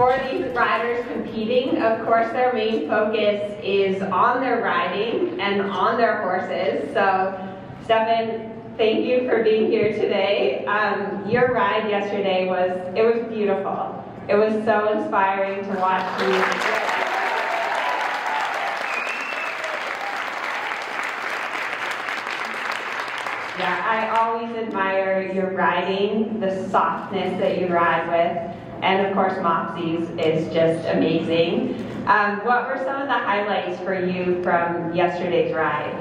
For these riders competing, of course, their main focus is on their riding and on their horses. So, Steffen, thank you for being here today. Um, your ride yesterday was it was beautiful. It was so inspiring to watch you. Yeah, I always admire your riding, the softness that you ride with and of course Mopsy's is just amazing. Um, what were some of the highlights for you from yesterday's ride?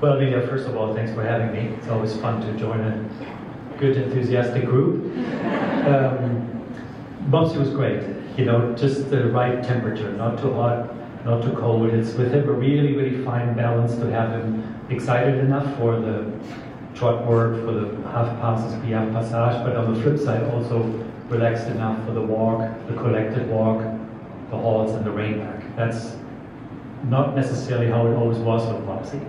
Well, Amelia, first of all, thanks for having me. It's always fun to join a good, enthusiastic group. Um, Mopsy was great. You know, just the right temperature, not too hot, not too cold. It's with him a really, really fine balance to have him excited enough for the trot work, for the half passes, the half passage, but on the flip side also relaxed enough for the walk, the collected walk, the halts, and the rein back. That's not necessarily how it always was with Mopsy.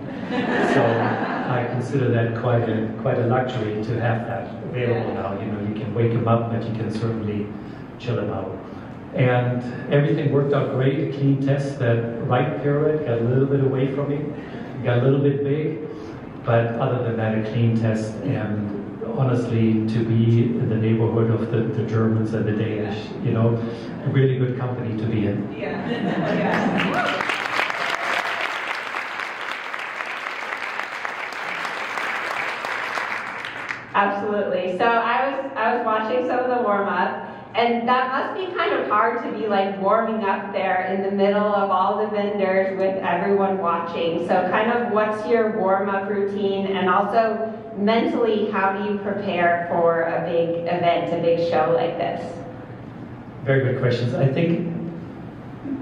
so I consider that quite a quite a luxury to have that available now. You know, you can wake him up, but you can certainly chill him out. And everything worked out great. A clean test. That right pirouette got a little bit away from me, got a little bit big, but other than that, a clean test and honestly to be in the neighborhood of the, the Germans and the Danish, you know, a really good company to be in. Yeah. yeah. Absolutely. So I was I was watching some of the warm up and that must be kind of hard to be like warming up there in the middle of all the vendors with everyone watching. So kind of what's your warm up routine and also mentally, how do you prepare for a big event, a big show like this? Very good questions. I think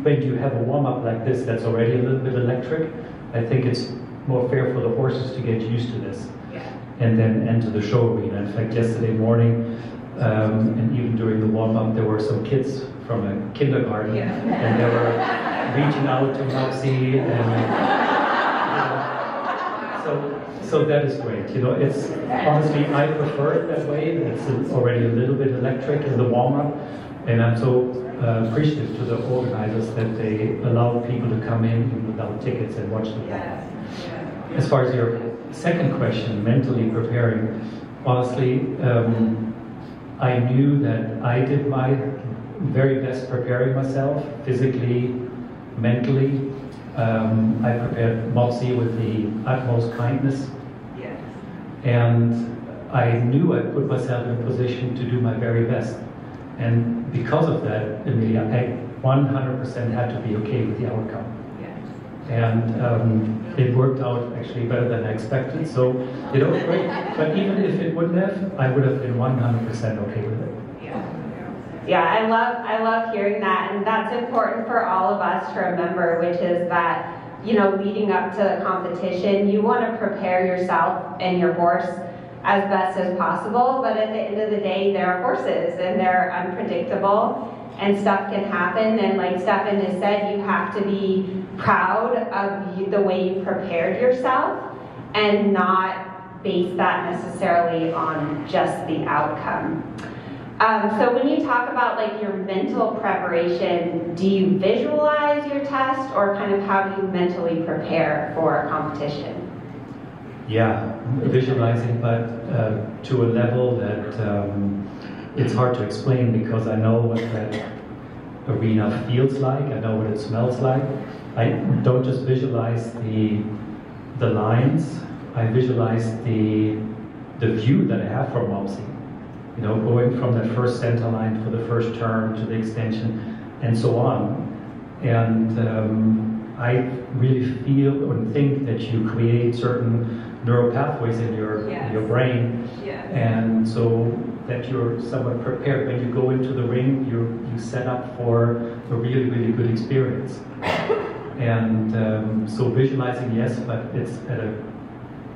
when you have a warm up like this that's already a little bit electric, I think it's more fair for the horses to get used to this yeah. and then enter the show arena. In fact, yesterday morning, um, and even during the warm up, there were some kids from a kindergarten, yeah. and they were reaching out to Mopsy and. So that is great. You know, it's honestly I prefer it that way. It's already a little bit electric in the warm up, and I'm so uh, appreciative to the organizers that they allow people to come in without tickets and watch the warm up. As far as your second question, mentally preparing, honestly, um, I knew that I did my very best preparing myself physically, mentally. Um, I prepared Mopsy with the utmost kindness and I knew I put myself in a position to do my very best. And because of that, Amelia, I 100% had to be okay with the outcome. And um, it worked out actually better than I expected. So, you know, great. But even if it wouldn't have, I would have been 100% okay with it. Yeah, I love I love hearing that, and that's important for all of us to remember, which is that you know, leading up to the competition, you want to prepare yourself and your horse as best as possible. But at the end of the day, they're horses and they're unpredictable and stuff can happen. And like Steffen has said, you have to be proud of the way you prepared yourself and not base that necessarily on just the outcome. Um, so when you talk about like your mental preparation, do you visualize your test or kind of how do you mentally prepare for a competition? Yeah, visualizing, but uh, to a level that um, it's hard to explain because I know what that arena feels like, I know what it smells like. I don't just visualize the the lines, I visualize the the view that I have from Mopsy you know, going from that first center line for the first turn to the extension and so on. And um, I really feel and think that you create certain neural pathways in your yes. your brain. Yeah. And so that you're somewhat prepared. When you go into the ring, you're you set up for a really, really good experience. And um, so visualizing, yes, but it's at a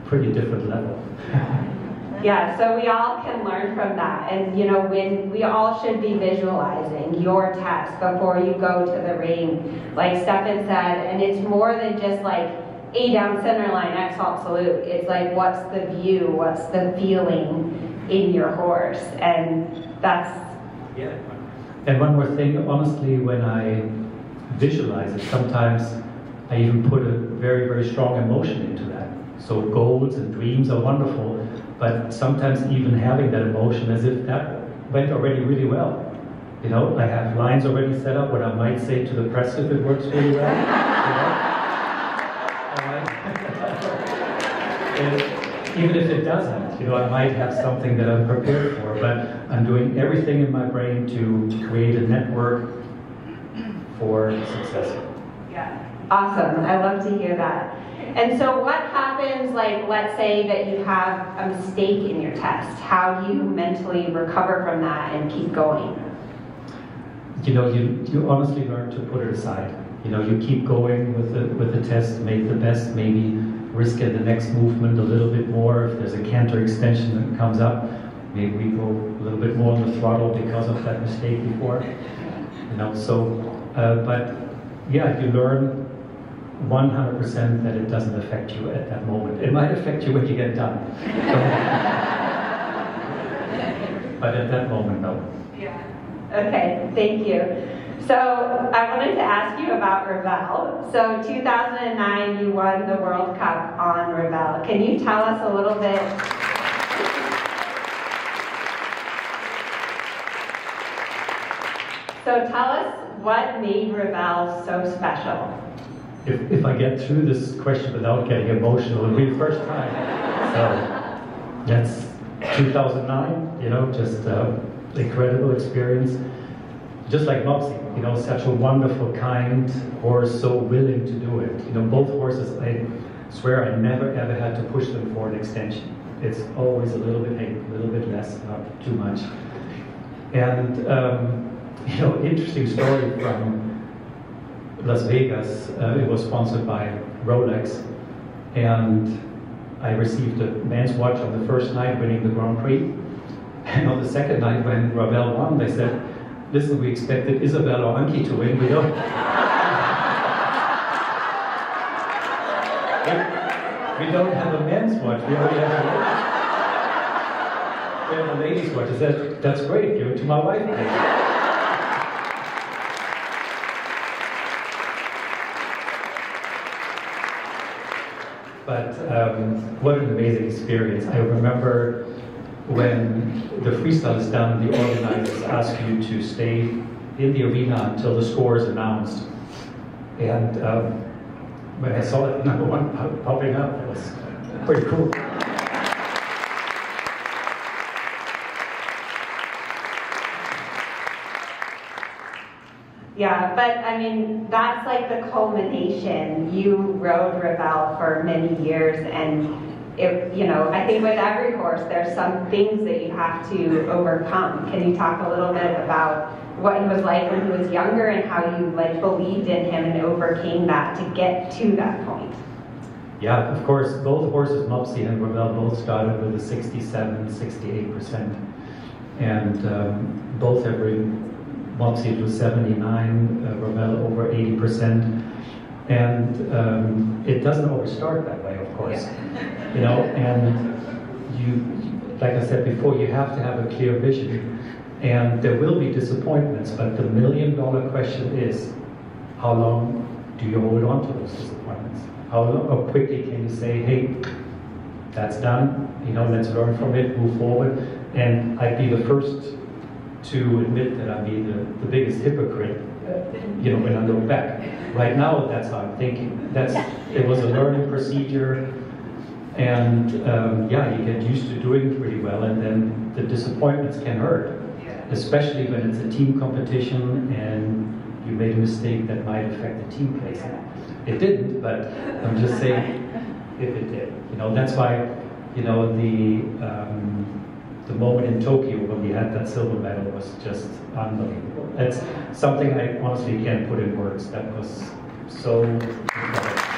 pretty different level. Yeah, so we all can learn from that. And, you know, when we all should be visualizing your test before you go to the ring, like Steffen said, and it's more than just like A down center line, X halt salute. It's like, what's the view? What's the feeling in your horse? And that's. Yeah. And one more thing, honestly, when I visualize it, sometimes I even put a very, very strong emotion into that. So goals and dreams are wonderful, but sometimes even having that emotion as if that went already really well. You know, I have lines already set up what I might say to the press if it works really well. even if it doesn't, you know, I might have something that I'm prepared for, but I'm doing everything in my brain to create a network for success. Yeah. Awesome. I love to hear that. And so what happens, like, let's say that you have a mistake in your test. How do you mentally recover from that and keep going? You know, you, you honestly learn to put it aside. You know, you keep going with the, with the test, make the best, maybe risk in the next movement a little bit more. If there's a canter extension that comes up, maybe we go a little bit more on the throttle because of that mistake before. You know, so, uh, but yeah, you learn 100% that it doesn't affect you at that moment. It might affect you when you get done. but at that moment, no. Yeah. Okay, thank you. So I wanted to ask you about Ravel. So 2009, you won the World Cup on Ravel. Can you tell us a little bit? So tell us what made Ravel so special if, if I get through this question without getting emotional, it'll be the first time. So that's 2009, you know, just uh, incredible experience. Just like Mopsy, you know, such a wonderful, kind horse, so willing to do it. You know, both horses, I swear I never ever had to push them for an extension. It's always a little bit, a little bit less, not too much. And, um, you know, interesting story from Las Vegas. Uh, it was sponsored by Rolex, and I received a man's watch on the first night winning the Grand Prix. And on the second night, when Ravel won, they said, "Listen, we expected Isabel or Anki to win. We don't." we don't have a men's watch. We only have a, we have a ladies' watch. I said, "That's great. Give it to my wife." But um, what an amazing experience. I remember when the freestyle is done, the organizers ask you to stay in the arena until the score is announced. And um, when I saw that number one popping up, it was pretty cool. Yeah, but I mean, that's like the culmination. You rode Ravel for many years, and it, you know, I think with every horse, there's some things that you have to overcome. Can you talk a little bit about what he was like when he was younger and how you like believed in him and overcame that to get to that point? Yeah, of course, both horses, Mopsy and Ravel, both started with a 67, 68%. And um, both have ridden Mopsy was 79, uh, Ravel over 80%. And um, it doesn't always start that way, of course. Yeah. you know, and you, like I said before, you have to have a clear vision. And there will be disappointments, but the million dollar question is, how long do you hold on to those disappointments? How, long, how quickly can you say, hey, that's done, you know, let's learn from it, move forward. And I'd be the first to admit that I'm being the, the biggest hypocrite, you know, when I look back. Right now, that's how I'm thinking. That's it was a learning procedure, and um, yeah, you get used to doing pretty well, and then the disappointments can hurt, especially when it's a team competition and you made a mistake that might affect the team placing. It didn't, but I'm just saying if it did. You know, that's why, you know, the um, the moment in Tokyo when we had that silver medal was just unbelievable. It's something I honestly can't put in words. That was so incredible.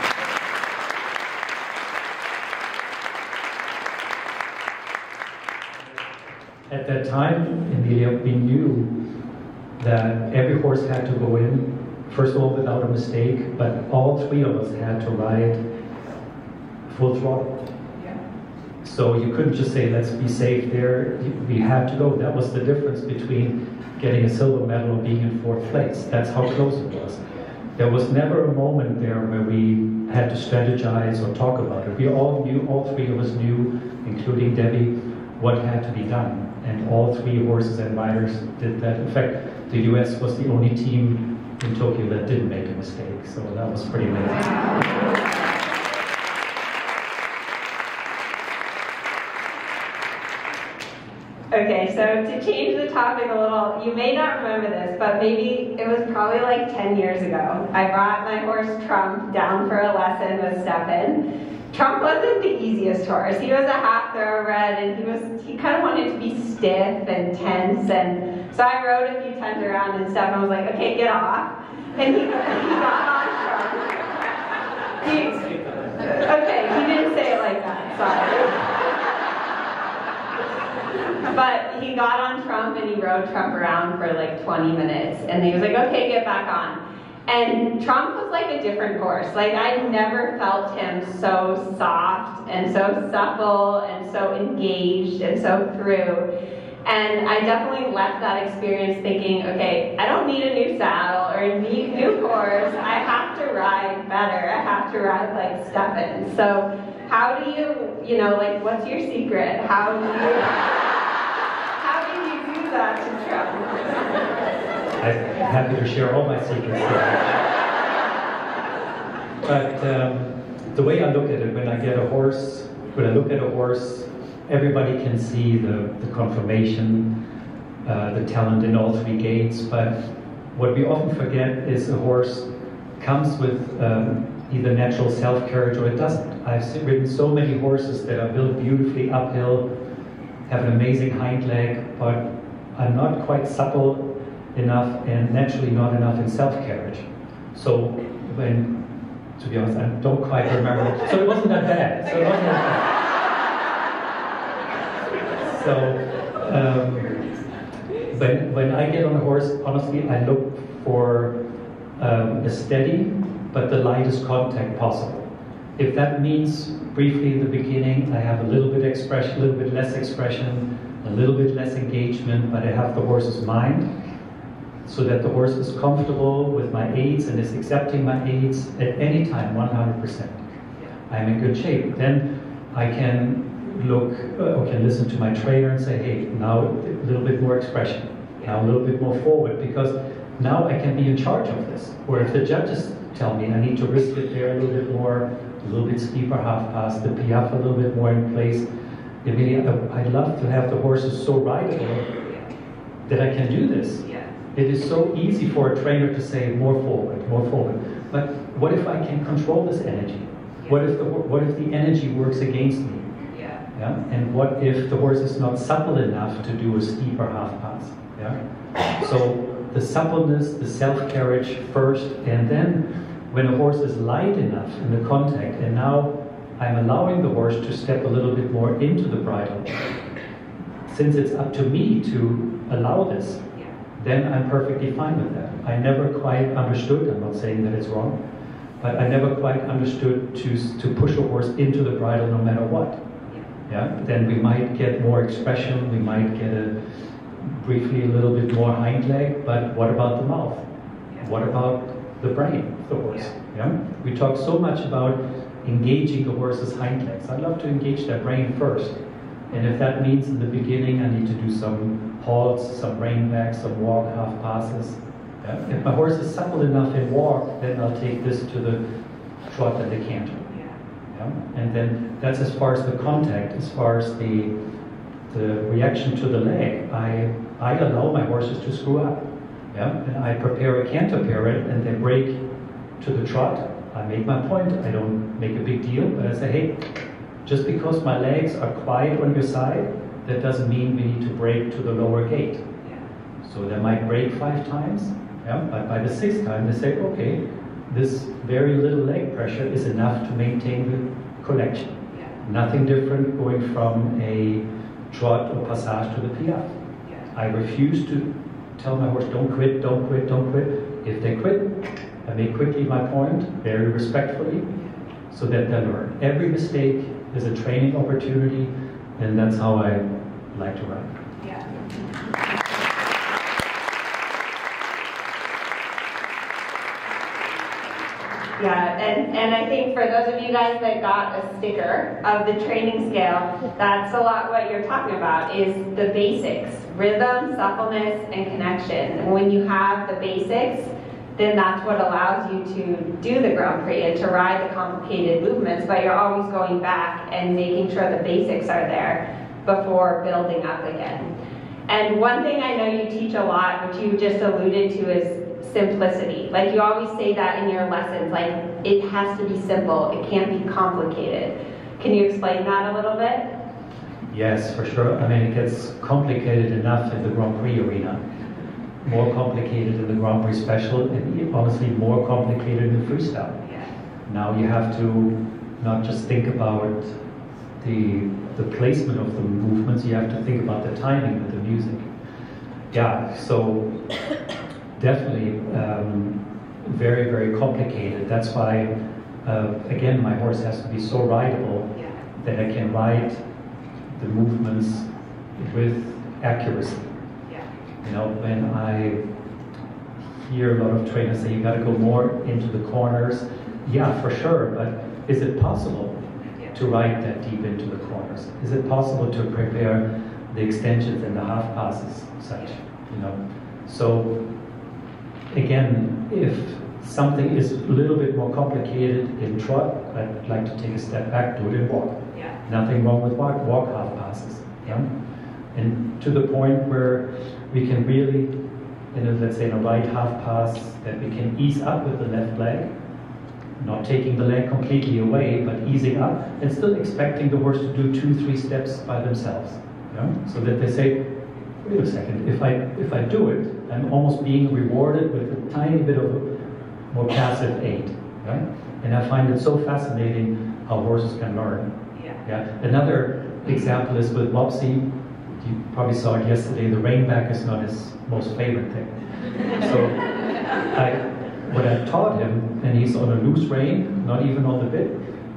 At that time, Amelia, we knew that every horse had to go in, first of all, without a mistake, but all three of us had to ride full throttle. So you couldn't just say, let's be safe there. We had to go. That was the difference between getting a silver medal and being in fourth place. That's how close it was. There was never a moment there where we had to strategize or talk about it. We all knew, all three of us knew, including Debbie, what had to be done. And all three horses and riders did that. In fact, the US was the only team in Tokyo that didn't make a mistake. So that was pretty amazing. Okay, so to change the topic a little, you may not remember this, but maybe it was probably like 10 years ago. I brought my horse Trump down for a lesson with Steffen. Trump wasn't the easiest horse. He was a half thoroughbred and he was he kind of wanted to be stiff and tense and so I rode a few times around and Steffen was like, okay, get off. And he, he got on Trump. He, okay, he didn't say it like that, sorry. But he got on Trump and he rode Trump around for like 20 minutes. And he was like, okay, get back on. And Trump was like a different horse. Like I never felt him so soft and so supple and so engaged and so through. And I definitely left that experience thinking, okay, I don't need a new saddle or a new horse. I have to ride better. I have to ride like Steffen. So how do you, you know, like what's your secret? How do you I'm happy to share all my secrets. but um, the way I look at it, when I get a horse, when I look at a horse, everybody can see the, the conformation, uh, the talent in all three gaits. But what we often forget is a horse comes with um, either natural self carriage or it doesn't. I've ridden so many horses that are built beautifully uphill, have an amazing hind leg, but I'm not quite supple enough and naturally not enough in self-carriage. So when, to be honest, I don't quite remember. So it wasn't that bad. So it wasn't that bad. So um, when, when I get on a horse, honestly, I look for um, a steady but the lightest contact possible. If that means briefly in the beginning, I have a little bit expression, a little bit less expression, a little bit less engagement, but I have the horse's mind so that the horse is comfortable with my aids and is accepting my aids at any time 100%. I'm in good shape. Then I can look uh, or can listen to my trainer and say, hey, now a little bit more expression, now a little bit more forward, because now I can be in charge of this. Or if the judges tell me I need to risk it there a little bit more, a little bit steeper half pass, the piaffe a little bit more in place, I, I love to have the horses so rideable that I can do this. Yeah. It is so easy for a trainer to say more forward, more forward. But what if I can control this energy? Yeah. What if the what if the energy works against me? Yeah. yeah. And what if the horse is not supple enough to do a steeper half pass? Yeah. So the suppleness, the self carriage first, and then when a horse is light enough in the contact, and now I'm allowing the horse to step a little bit more into the bridle. Since it's up to me to allow this, then I'm perfectly fine with that. I never quite understood, I'm not saying that it's wrong, but I never quite understood to, to push a horse into the bridle no matter what. Yeah, then we might get more expression, we might get a briefly a little bit more hind leg, but what about the mouth? What about the brain of the horse? Yeah. yeah? We talk so much about engaging the horse's hind legs. I'd love to engage their brain first. And if that means in the beginning I need to do some halts, some rein backs, some walk half passes. Yeah? If my horse is supple enough in walk, then I'll take this to the trot and the canter. Yeah? And then that's as far as the contact, as far as the the reaction to the leg. I I allow my horses to screw up. Yeah? And I prepare a canter period and they break to the trot I make my point. I don't make a big deal, but I say, hey, just because my legs are quiet on your side that doesn't mean we need to break to the lower gait. So they might break five times, yeah, but by the sixth time they say, okay, this very little leg pressure is enough to maintain the collection. Nothing different going from a trot or passage to the piaffe. I refuse to tell my horse, don't quit, don't quit, don't quit. If they quit, Make quickly my point, very respectfully, so that they learn. Every mistake is a training opportunity, and that's how I like to ride. Yeah, Yeah, and, and I think for those of you guys that got a sticker of the training scale, that's a lot what you're talking about is the basics, rhythm, suppleness, and connection. When you have the basics, then that's what allows you to do the Grand Prix and to ride the complicated movements, but you're always going back and making sure the basics are there before building up again. And one thing I know you teach a lot, which you just alluded to, is simplicity. Like you always say that in your lessons, like it has to be simple, it can't be complicated. Can you explain that a little bit? Yes, for sure. I mean, it gets complicated enough in the Grand Prix arena. More complicated in the Grand Prix Special, and honestly, more complicated in the freestyle. Yeah. Now you have to not just think about the the placement of the movements. You have to think about the timing of the music. Yeah. So definitely um, very, very complicated. That's why, uh, again, my horse has to be so rideable Yeah. that I can ride the movements with accuracy. You know, when I hear a lot of trainers say you got to go more into the corners, yeah, for sure, but is it possible to ride that deep into the corners? Is it possible to prepare the extensions and the half passes such? You know, so again, if something is a little bit more complicated in trot, I'd like to take a step back, do it in walk. Yeah. Nothing wrong with walk, walk half passes. Yeah? And to the point where we can really, in a, let's say in a right half pass, that we can ease up with the left leg, not taking the leg completely away, but easing up, and still expecting the horse to do two, three steps by themselves. Yeah? So that they say, wait a second, if I if I do it, I'm almost being rewarded with a tiny bit of a more passive aid. Right? And I find it so fascinating how horses can learn. Yeah. Yeah. Another example is with Mopsy. You probably saw it yesterday. The rein-back is not his most favorite thing. So I, when I taught him, and he's on a loose rein, not even on the bit,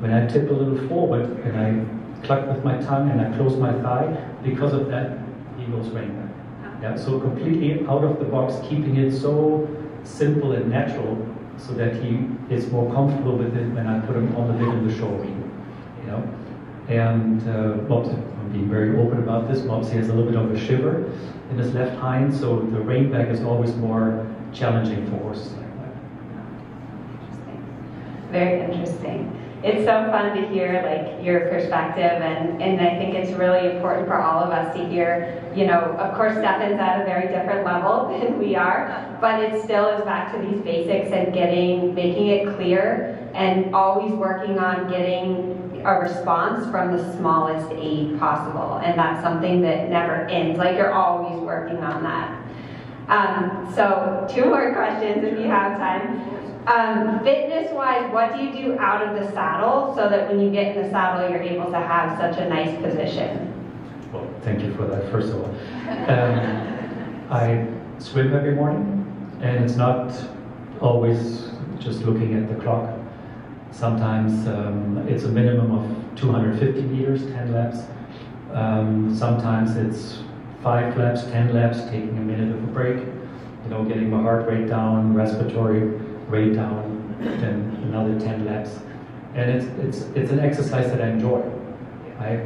when I tip a little forward and I cluck with my tongue and I close my thigh, because of that, he goes rein-back. Yeah. So completely out of the box, keeping it so simple and natural, so that he is more comfortable with it when I put him on the bit in the show ring. You know. And uh, being very open about this, Mopsy has a little bit of a shiver in his left hind, so the rein back is always more challenging for horses like that. Interesting. Very interesting. It's so fun to hear like your perspective and, and I think it's really important for all of us to hear, you know, of course Steffen's at a very different level than we are, but it still is back to these basics and getting making it clear and always working on getting a response from the smallest aid possible. And that's something that never ends. Like you're always working on that. Um, so two more questions if you have time. Um, fitness wise, what do you do out of the saddle so that when you get in the saddle, you're able to have such a nice position? Well, thank you for that, first of all. Um, I swim every morning, and it's not always just looking at the clock. Sometimes um, it's a minimum of 250 meters, 10 laps. Um, sometimes it's five laps, 10 laps, taking a minute of a break, you know, getting my heart rate down, respiratory rate down, then another 10 laps. And it's, it's, it's an exercise that I enjoy. I,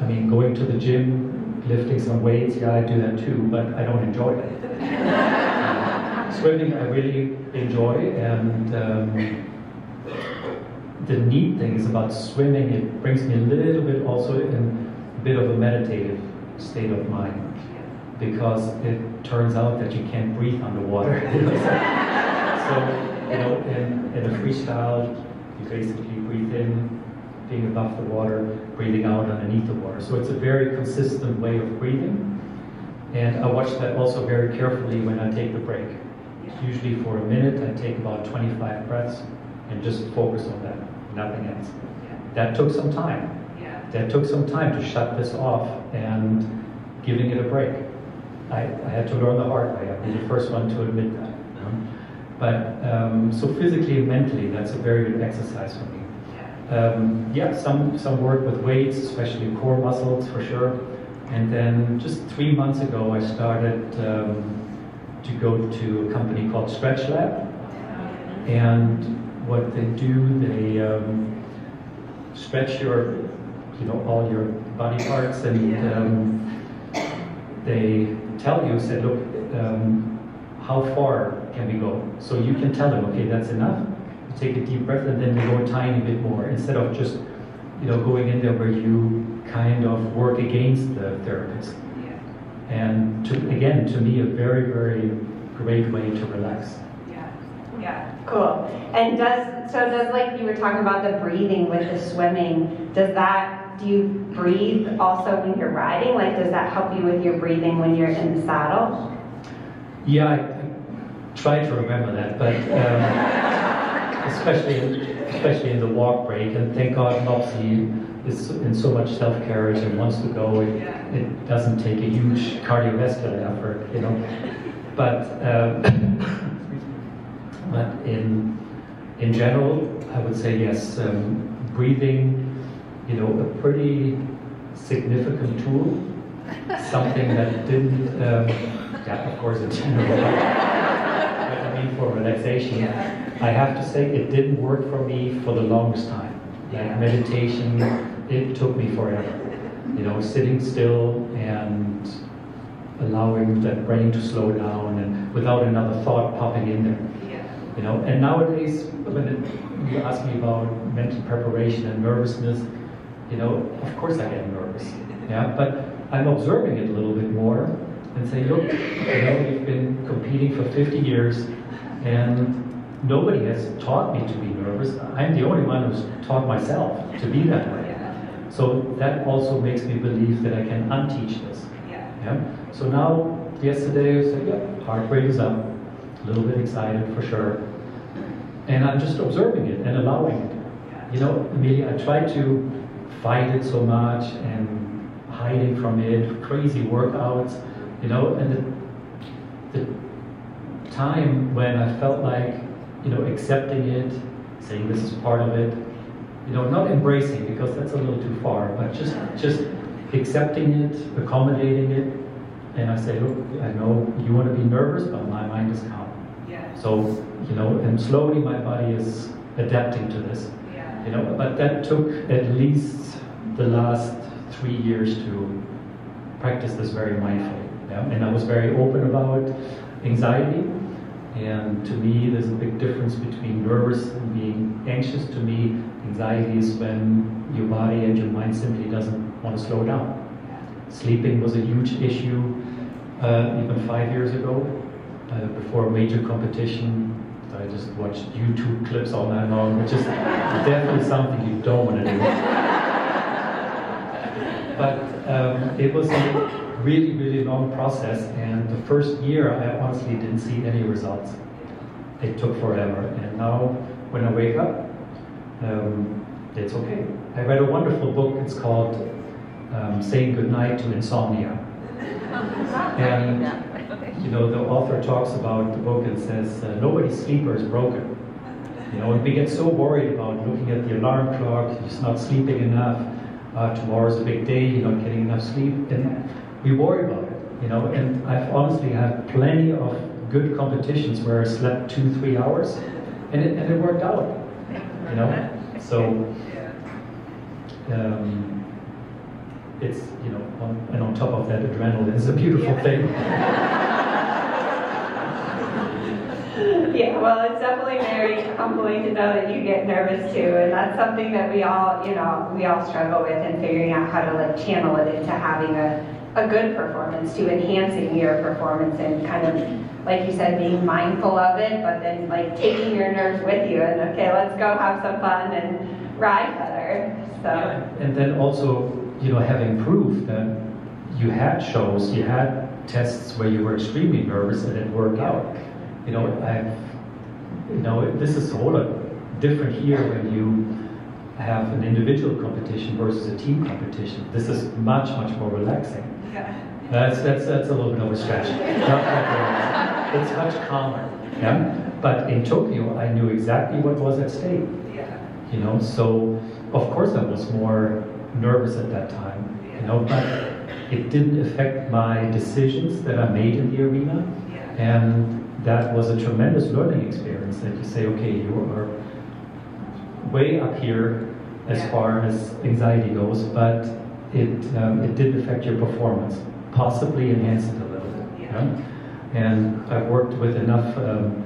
I mean, going to the gym, lifting some weights, yeah, I do that too, but I don't enjoy it. Swimming, I really enjoy, and um, the neat thing is about swimming, it brings me a little bit also in a bit of a meditative state of mind because it turns out that you can't breathe underwater. so, you know, in, in a freestyle, you basically breathe in, being above the water, breathing out underneath the water. So it's a very consistent way of breathing. And I watch that also very carefully when I take the break. Usually for a minute, I take about 25 breaths and just focus on that, nothing else. That took some time. Yeah. That took some time to shut this off and giving it a break. I, I had to learn the hard way. I'll be the first one to admit that. You know? But um, so physically and mentally, that's a very good exercise for me. Um, yeah, some, some work with weights, especially core muscles for sure. And then just three months ago, I started um, to go to a company called Stretch Lab. And what they do, they um, stretch your, you know, all your body parts, and um, they tell you, say, look, um, how far can we go? So you can tell them, okay, that's enough. You take a deep breath, and then you go a tiny bit more, instead of just, you know, going in there where you kind of work against the therapist. And to, again, to me, a very, very great way to relax. Yeah, cool. And does so does like you were talking about the breathing with the swimming? Does that do you breathe also when you're riding? Like, does that help you with your breathing when you're in the saddle? Yeah, I, try to remember that, but um, especially especially in the walk break, and thank God Mopsy is in so much self-carriage and wants to go. It, it doesn't take a huge cardiovascular effort, you know. But um, but in in general, I would say yes. Um, breathing, you know, a pretty significant tool. Something that didn't, um, yeah, of course, in general. but I mean, for relaxation, I have to say it didn't work for me for the longest time. Like meditation, it took me forever. You know, sitting still and allowing that brain to slow down and without another thought popping in there. You know, and nowadays when it, you ask me about mental preparation and nervousness, you know, of course I get nervous. Yeah, but I'm observing it a little bit more and say, look, you know, you've been competing for 50 years and nobody has taught me to be nervous. I'm the only one who's taught myself to be that way. So that also makes me believe that I can unteach this. Yeah. So now, yesterday, I said, yeah, heart rate is up, a little bit excited for sure. And I'm just observing it and allowing it. You know, Amelia, I try to fight it so much and hiding from it, crazy workouts, you know, and the, the time when I felt like, you know, accepting it, saying this is part of it, you know, not embracing because that's a little too far, but just just accepting it, accommodating it, and I say, look, I know you want to be nervous, but my mind is calm. So, you know, and slowly my body is adapting to this. Yeah. You know, but that took at least the last three years to practice this very mindfully. Yeah? And I was very open about anxiety. And to me, there's a big difference between nervous and being anxious. To me, anxiety is when your body and your mind simply doesn't want to slow down. Sleeping was a huge issue uh, even five years ago, uh, before a major competition. I just watched YouTube clips all night long, which is definitely something you don't want to do. but um, it was a really, really long process, and the first year I honestly didn't see any results. It took forever, and now when I wake up, um, it's okay. I read a wonderful book. It's called um, "Saying Goodnight to Insomnia," and you know the author talks about the book and says uh, nobody's sleeper is broken. You know, and we get so worried about looking at the alarm clock, just not sleeping enough. Uh, tomorrow's a big day, you're not getting enough sleep, and we worry about it. You know, and I've honestly had plenty of good competitions where I slept two, three hours, and it, and it worked out. You know, so um, it's you know, on, and on top of that, adrenaline is a beautiful thing. Yeah, well, it's definitely very humbling to know that you get nervous too, and that's something that we all, you know, we all struggle with in figuring out how to like channel it into having a, a good performance, to enhancing your performance and kind of, like you said, being mindful of it, but then like taking your nerves with you and okay, let's go have some fun and ride better. So. And then also, you know, having proof that you had shows, you had tests where you were extremely nervous and it worked out. You know, I've, you know, this is a whole lot different here when you have an individual competition versus a team competition. This is much, much more relaxing. Yeah. That's, that's, that's a little bit of a stretch. it's much calmer. Yeah? But in Tokyo, I knew exactly what was at stake. Yeah. You know, so of course I was more nervous at that time. You know, but it didn't affect my decisions that I made in the arena. Yeah. And that was a tremendous learning experience that you say, okay, you are way up here as yeah. far as anxiety goes, but it, um, it did affect your performance, possibly enhance it a little bit. Yeah. yeah? And I've worked with enough um,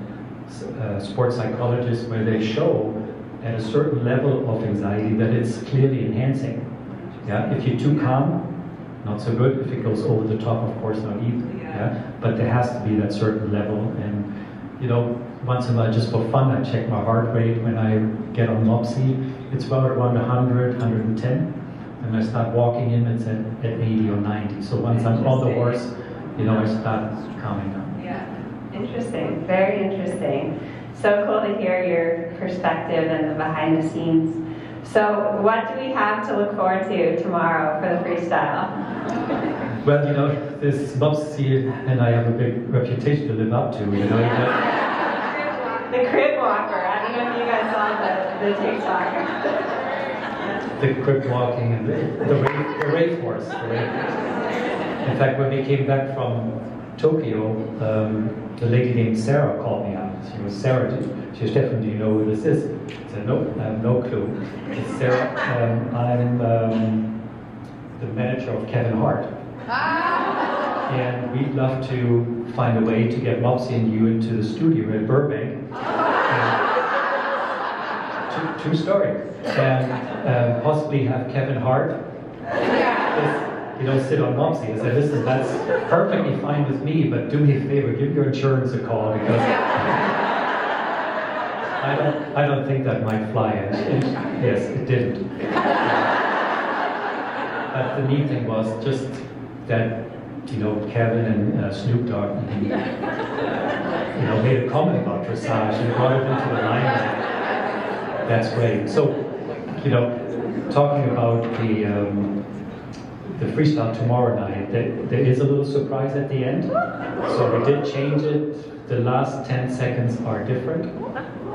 uh, sports psychologists where they show at a certain level of anxiety that it's clearly enhancing. Yeah, if you're too calm, not so good. If it goes over the top, of course, not either. Yeah. yeah? But there has to be that certain level, you know, once in a while, just for fun, I check my heart rate when I get on Mopsy. It's about around 100, 110. And I start walking in, it's at, at 80 or 90. So once I'm on the horse, you know, I start calming down. Yeah, interesting. Very interesting. So cool to hear your perspective and the behind the scenes. So, what do we have to look forward to tomorrow for the freestyle? Well, you know, this Mopsy and I have a big reputation to live up to. You know, the crib walker. I don't know if you guys saw the, the TikTok. the crib walking and the, the, race, the race horse. The race horse. In fact, when we came back from Tokyo, um, the lady named Sarah called me up. She was Sarah. She was Steffen, do you know who this is? I said, nope, I have no clue. It's Sarah. Um, I'm um, the manager of Kevin Hart. And we'd love to find a way to get Mopsy and you into the studio at Burbank. true, true, story. And uh, possibly have Kevin Hart. you know, sit on Mopsy. I said, listen, that's perfectly fine with me, but do me a favor, give your insurance a call because I don't, I don't think that might fly. And, and yes, it didn't. but the neat thing was just that you know, Kevin and uh, Snoop Dogg, you know, made a comment about dressage and brought it into the limelight. That's great. So, you know, talking about the um, the freestyle tomorrow night, there, there is a little surprise at the end. So we did change it. The last 10 seconds are different.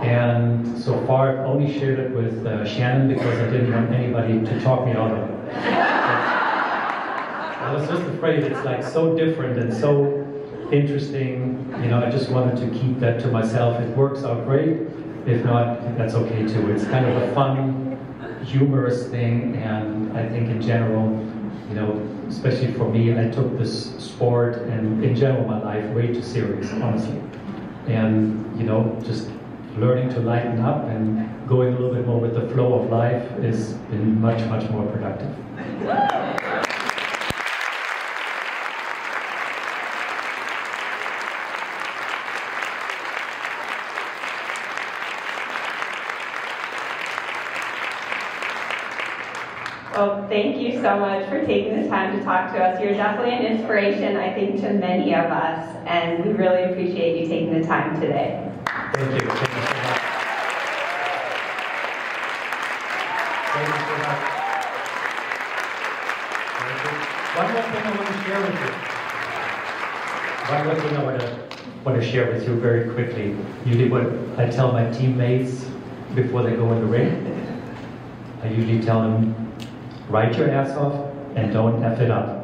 And so far, I've only shared it with uh, Shannon because I didn't want anybody to talk me out of it. I was just afraid it's like so different and so interesting. You know, I just wanted to keep that to myself. It works out great. If not, that's okay too. It's kind of a fun, humorous thing, and I think in general, you know, especially for me, I took this sport and in general my life way too serious, honestly. And you know, just learning to lighten up and going a little bit more with the flow of life has been much, much more productive. Thank you so much for taking the time to talk to us. You're definitely an inspiration, I think, to many of us, and we really appreciate you taking the time today. Thank you. Thank you so much. Thank you so much. One more thing I want to share with you. One more thing I want to, want to share with you very quickly. Usually what I tell my teammates before they go in the ring, I usually tell them, Write your ass off and don't F it up.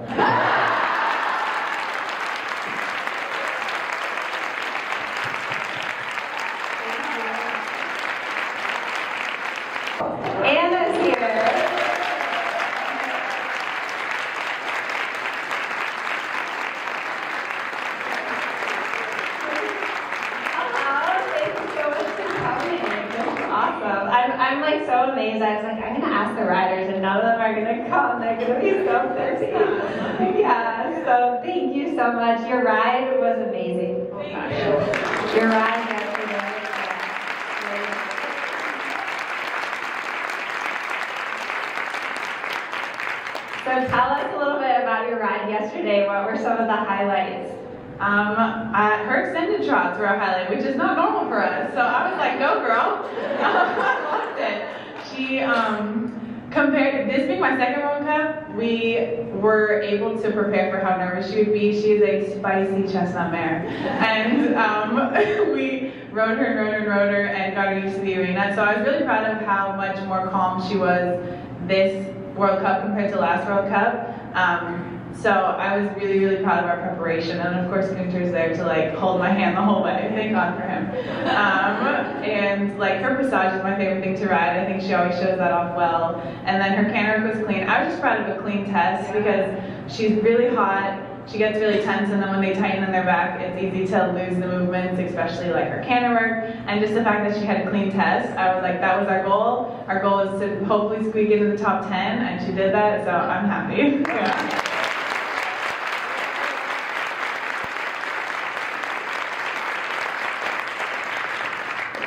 World Cup compared to last World Cup. Um, so I was really, really proud of our preparation, and of course Gunter's there to like hold my hand the whole way. Thank God for him. Um, and like her passage is my favorite thing to ride. I think she always shows that off well. And then her canter was clean. I was just proud of a clean test because she's really hot. She gets really tense, and then when they tighten in their back, it's easy to lose the movements, especially like her canter work. And just the fact that she had a clean test, I was like, that was our goal. Our goal is to hopefully squeak into the top 10, and she did that, so I'm happy. Yeah.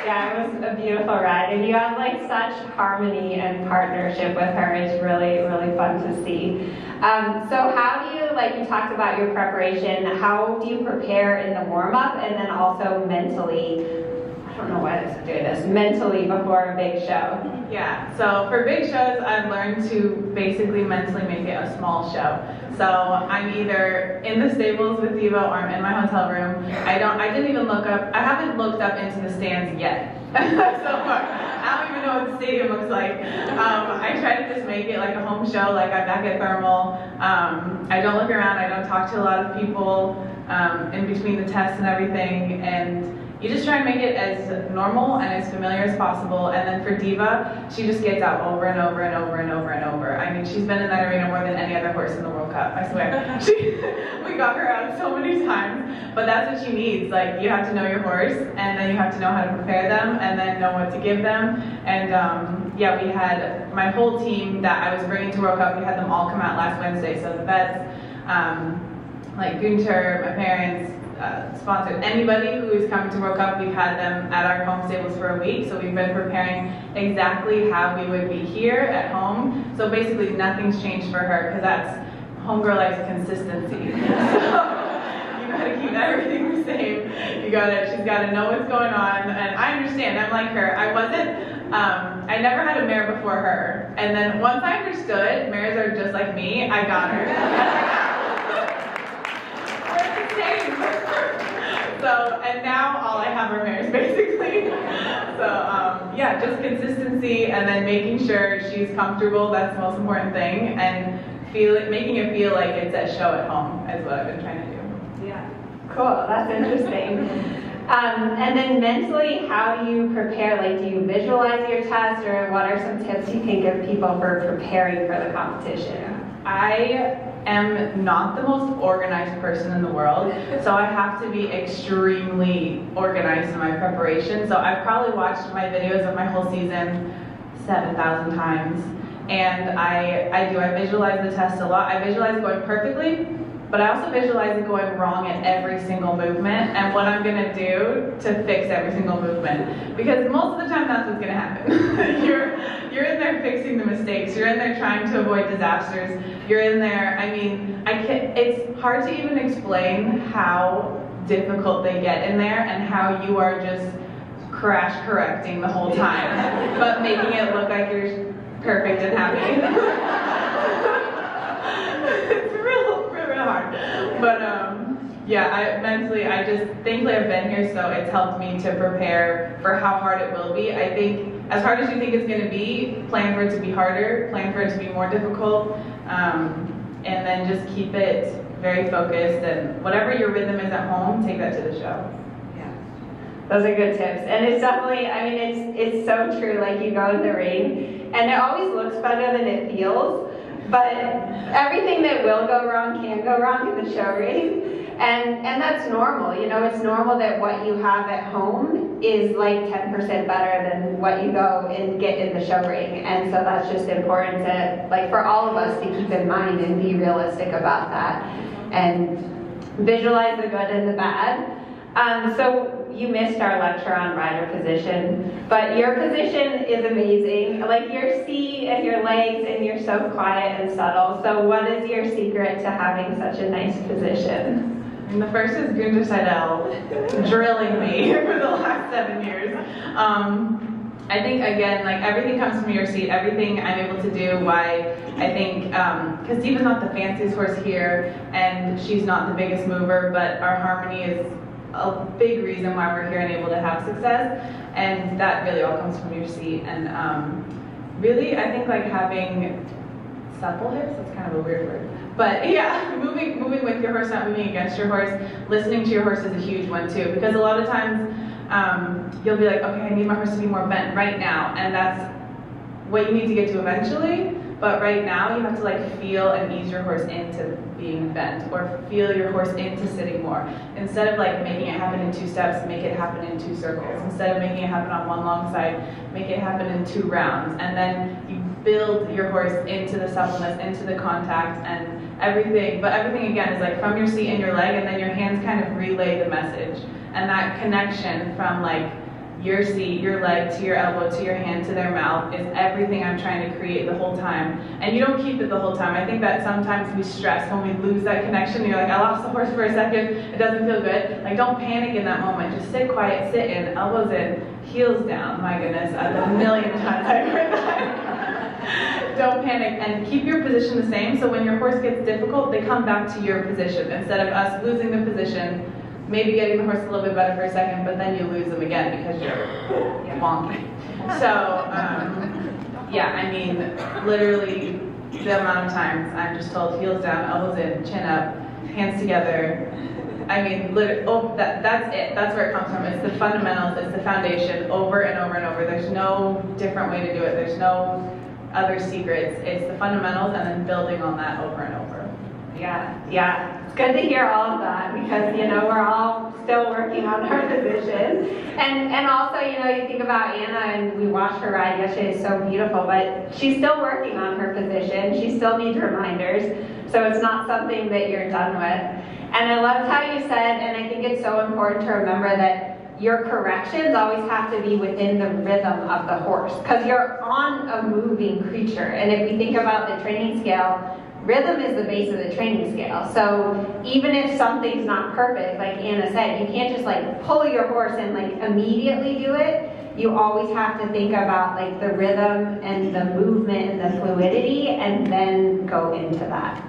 Yeah, it was a beautiful ride, and you have like such harmony and partnership with her. It's really, really fun to see. Um, so, how do you like you talked about your preparation? How do you prepare in the warm up, and then also mentally? I don't know why I'm doing this. Mentally before a big show. Yeah. So for big shows, I've learned to basically mentally make it a small show. So I'm either in the stables with Diva or I'm in my hotel room. I don't. I didn't even look up. I haven't looked up into the stands yet. so far, I know what the stadium looks like. Um, I try to just make it like a home show, like I'm back at Thermal. Um, I don't look around. I don't talk to a lot of people um, in between the tests and everything, and you just try and make it as normal and as familiar as possible. And then for Diva, she just gets out over and over and over and over and over. I mean, she's been in that arena more than any other horse in the World Cup, I swear. she, we got her out so many times. But that's what she needs. Like, you have to know your horse, and then you have to know how to prepare them, and then know what to give them. And um, yeah, we had my whole team that I was bringing to World Cup, we had them all come out last Wednesday. So the vets, um, like Gunter, my parents, uh, sponsored. Anybody who is coming to World Cup, we've had them at our home stables for a week, so we've been preparing exactly how we would be here at home. So basically, nothing's changed for her because that's homegirl likes consistency. So you gotta keep everything the same. You gotta, she's gotta know what's going on. And I understand. I'm like her. I wasn't. Um, I never had a mare before her, and then once I understood mares are just like me, I got her. We're the same. so, and now all I have are mares, basically. so, um, yeah, just consistency and then making sure she's comfortable. That's the most important thing. And feel it, making it feel like it's a show at home is what I've been trying to do. Yeah. Cool. That's interesting. Um, and then mentally, how do you prepare? Like, do you visualize your test, or what are some tips you can give people for preparing for the competition? I am not the most organized person in the world, so I have to be extremely organized in my preparation. So I've probably watched my videos of my whole season 7,000 times. And I, I do, I visualize the test a lot. I visualize going perfectly, but I also visualize it going wrong at every single movement and what I'm gonna do to fix every single movement. Because most of the time that's what's gonna happen. you're, you're in there fixing the mistakes. You're in there trying to avoid disasters. You're in there, I mean, I can, it's hard to even explain how difficult they get in there and how you are just crash correcting the whole time, but making it look like you're perfect and happy. it's real hard. But um, yeah, I mentally, I just thankfully I've been here, so it's helped me to prepare for how hard it will be. I think as hard as you think it's going to be, plan for it to be harder, plan for it to be more difficult, um, and then just keep it very focused. And whatever your rhythm is at home, take that to the show. Yeah. Those are good tips, and it's definitely. I mean, it's it's so true. Like you go in the ring, and it always looks better than it feels. But everything that will go wrong can go wrong in the show ring, and and that's normal. You know, it's normal that what you have at home is like 10% better than what you go and get in the show ring, and so that's just important to like for all of us to keep in mind and be realistic about that, and visualize the good and the bad. Um, so you missed our lecture on rider position, but your position is amazing. Like your seat and your legs, and you're so quiet and subtle. So, what is your secret to having such a nice position? And the first is Gunter Seidel drilling me for the last seven years. Um, I think again, like everything comes from your seat. Everything I'm able to do. Why I think because um, not the fanciest horse here, and she's not the biggest mover, but our harmony is a big reason why we're here and able to have success. And that really all comes from your seat. And um, really, I think like having supple hips. That's kind of a weird word. But yeah, moving moving with your horse, not moving against your horse. Listening to your horse is a huge one too, because a lot of times um, you'll be like, okay, I need my horse to be more bent right now, and that's what you need to get to eventually. But right now, you have to like feel and ease your horse into being bent, or feel your horse into sitting more. Instead of like making it happen in two steps, make it happen in two circles. Instead of making it happen on one long side, make it happen in two rounds, and then you build your horse into the suppleness, into the contact, and everything. But everything again is like from your seat and your leg, and then your hands kind of relay the message and that connection from like your seat, your leg to your elbow to your hand to their mouth is everything I'm trying to create the whole time. And you don't keep it the whole time. I think that sometimes we stress when we lose that connection. You're like, I lost the horse for a second. It doesn't feel good. Like, don't panic in that moment. Just sit quiet, sit in, elbows in, heels down. My goodness, a million times I've heard that. don't panic and keep your position the same. So when your horse gets difficult, they come back to your position instead of us losing the position maybe getting the horse a little bit better for a second, but then you lose them again because you're wonky. So, um, yeah, I mean, literally the amount of times I'm just told heels down, elbows in, chin up, hands together. I mean, literally, oh, that, that's it. That's where it comes from. It's the fundamentals, it's the foundation over and over and over. There's no different way to do it. There's no other secrets. It's the fundamentals and then building on that over and over. Yeah, yeah. It's good to hear all of that because, you know, we're all still working on our position. And and also, you know, you think about Anna and we watched her ride yesterday, it's so beautiful, but she's still working on her position. She still needs reminders. So it's not something that you're done with. And I loved how you said, and I think it's so important to remember that your corrections always have to be within the rhythm of the horse because you're on a moving creature. And if we think about the training scale, Rhythm is the base of the training scale. So even if something's not perfect, like Anna said, you can't just like pull your horse and like immediately do it. You always have to think about like the rhythm and the movement and the fluidity and then go into that.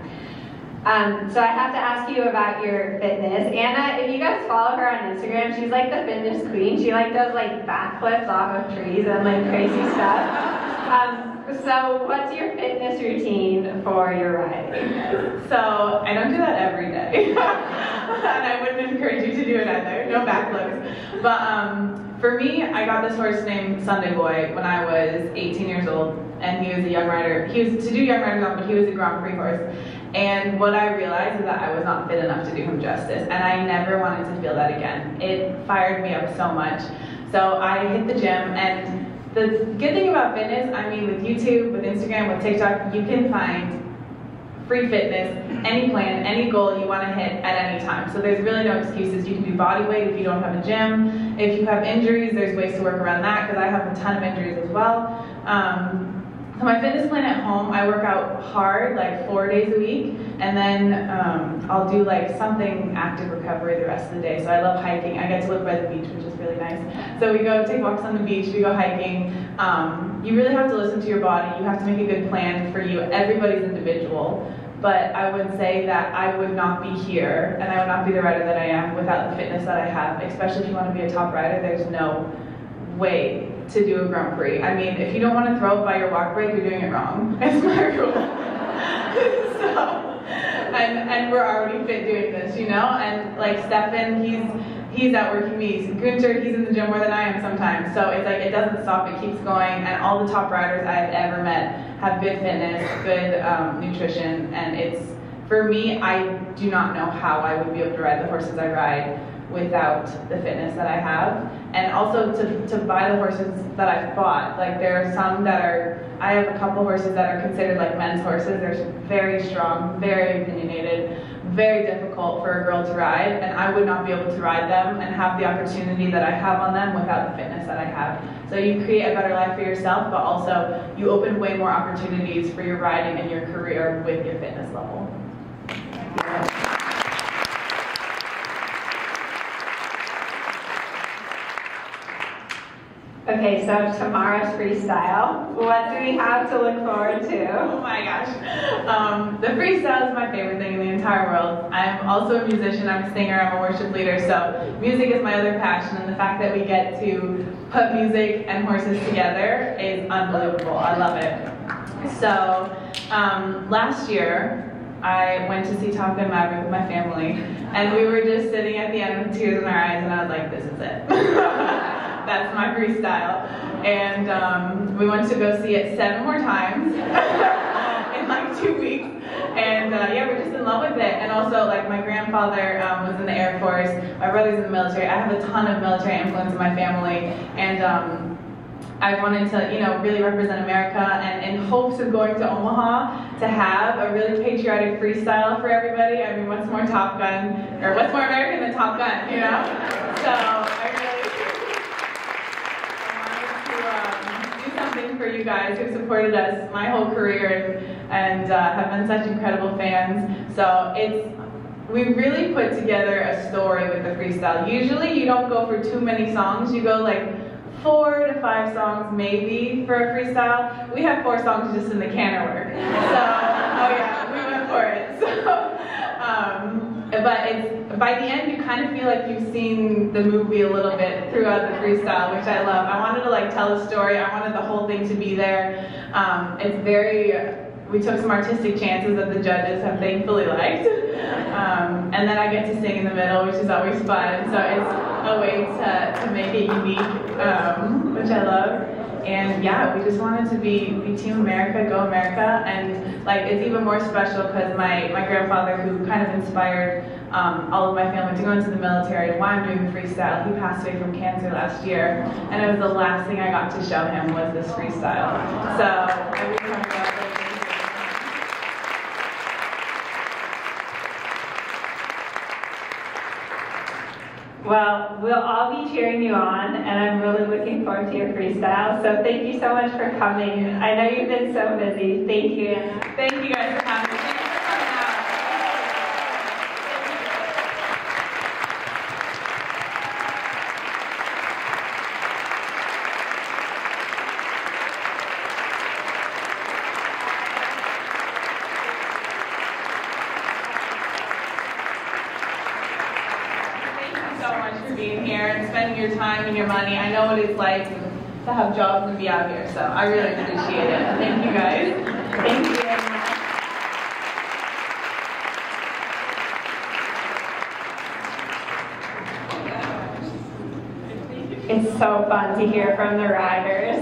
Um, so I have to ask you about your fitness. Anna, if you guys follow her on Instagram, she's like the fitness queen. She like does like backflips off of trees and like crazy stuff. Um, so, what's your fitness routine for your riding? So, I don't do that every day, and I wouldn't encourage you to do it either. No backflips. But um, for me, I got this horse named Sunday Boy when I was 18 years old, and he was a young rider. He was to do young riders on, but he was a Grand Prix horse. And what I realized is that I was not fit enough to do him justice, and I never wanted to feel that again. It fired me up so much. So I hit the gym and the good thing about fitness, I mean, with YouTube, with Instagram, with TikTok, you can find free fitness, any plan, any goal you want to hit at any time. So there's really no excuses. You can do body weight if you don't have a gym. If you have injuries, there's ways to work around that because I have a ton of injuries as well. Um, so my fitness plan at home, I work out hard, like four days a week, and then um, I'll do like something active recovery the rest of the day. So I love hiking. I get to live by the beach, which is really nice. So we go take walks on the beach, we go hiking. Um, you really have to listen to your body. You have to make a good plan for you. Everybody's individual. But I would say that I would not be here, and I would not be the rider that I am without the fitness that I have. Especially if you want to be a top rider, there's no way to do a Grand Prix. I mean, if you don't want to throw it by your walk break, you're doing it wrong. It's my rule. so, and, and we're already fit doing this, you know? And like Steffen, he's he's outworking me. Gunter, he's in the gym more than I am sometimes. So it's like it doesn't stop, it keeps going. And all the top riders I've ever met have good fitness, good um, nutrition, and it's for me, I do not know how I would be able to ride the horses I ride without the fitness that I have. And also to, to buy the horses that I've bought. Like there are some that are, I have a couple horses that are considered like men's horses. They're very strong, very opinionated, very difficult for a girl to ride, and I would not be able to ride them and have the opportunity that I have on them without the fitness that I have. So you create a better life for yourself, but also you open way more opportunities for your riding and your career with your fitness level. Okay, so tomorrow's freestyle. What do we have to look forward to? Oh my gosh. Um, the freestyle is my favorite thing in the entire world. I'm also a musician, I'm a singer, I'm a worship leader, so music is my other passion, and the fact that we get to put music and horses together is unbelievable. I love it. So, um, last year, I went to see Top Gun Maverick with my family, and we were just sitting at the end with tears in our eyes, and I was like, this is it. That's my freestyle. And um, we went to go see it seven more times in like two weeks. And uh, yeah, we're just in love with it. And also, like, my grandfather um, was in the Air Force, my brother's in the military. I have a ton of military influence in my family. And um, I wanted to, you know, really represent America and in hopes of going to Omaha to have a really patriotic freestyle for everybody. I mean, what's more Top Gun, or what's more American than Top Gun, you know? So I really something for you guys who supported us my whole career and, and uh, have been such incredible fans. So it's we really put together a story with the freestyle. Usually you don't go for too many songs. You go like four to five songs maybe for a freestyle. We have four songs just in the canter work. So, oh yeah, we went for it. So, um, but it's by the end you kind of feel like you've seen the movie a little bit throughout the freestyle, which I love. I wanted to like tell a story. I wanted the whole thing to be there. Um, it's very. We took some artistic chances that the judges have thankfully liked, um, and then I get to sing in the middle, which is always fun. So it's a way to, to make it unique, um, which I love. And yeah, we just wanted to be, be Team America, Go America, and like it's even more special because my, my grandfather, who kind of inspired um, all of my family to go into the military and why I'm doing freestyle, he passed away from cancer last year, and it was the last thing I got to show him was this freestyle. So every time Well, we'll all be cheering you on, and I'm really looking forward to your freestyle. So thank you so much for coming. I know you've been so busy. Thank you. Thank you guys for having me. your time and your money. I know what it's like to jobs and be out here, so I really appreciate it. Thank you guys. Thank you. It's so fun to hear from the riders.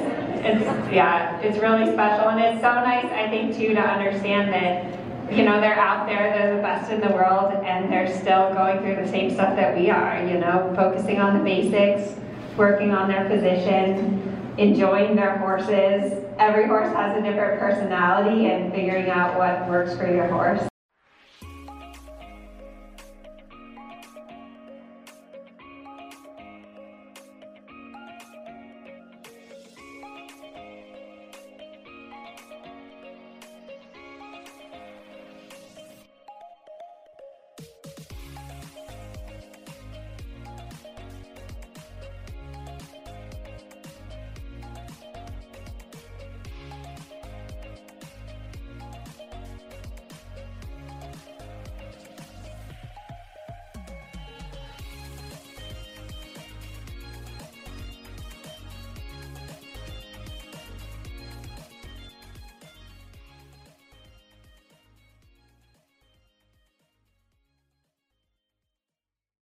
It's yeah, it's really special and it's so nice I think too to understand that you know, they're out there, they're the best in the world, and they're still going through the same stuff that we are, you know, focusing on the basics, working on their position, enjoying their horses. Every horse has a different personality and figuring out what works for your horse.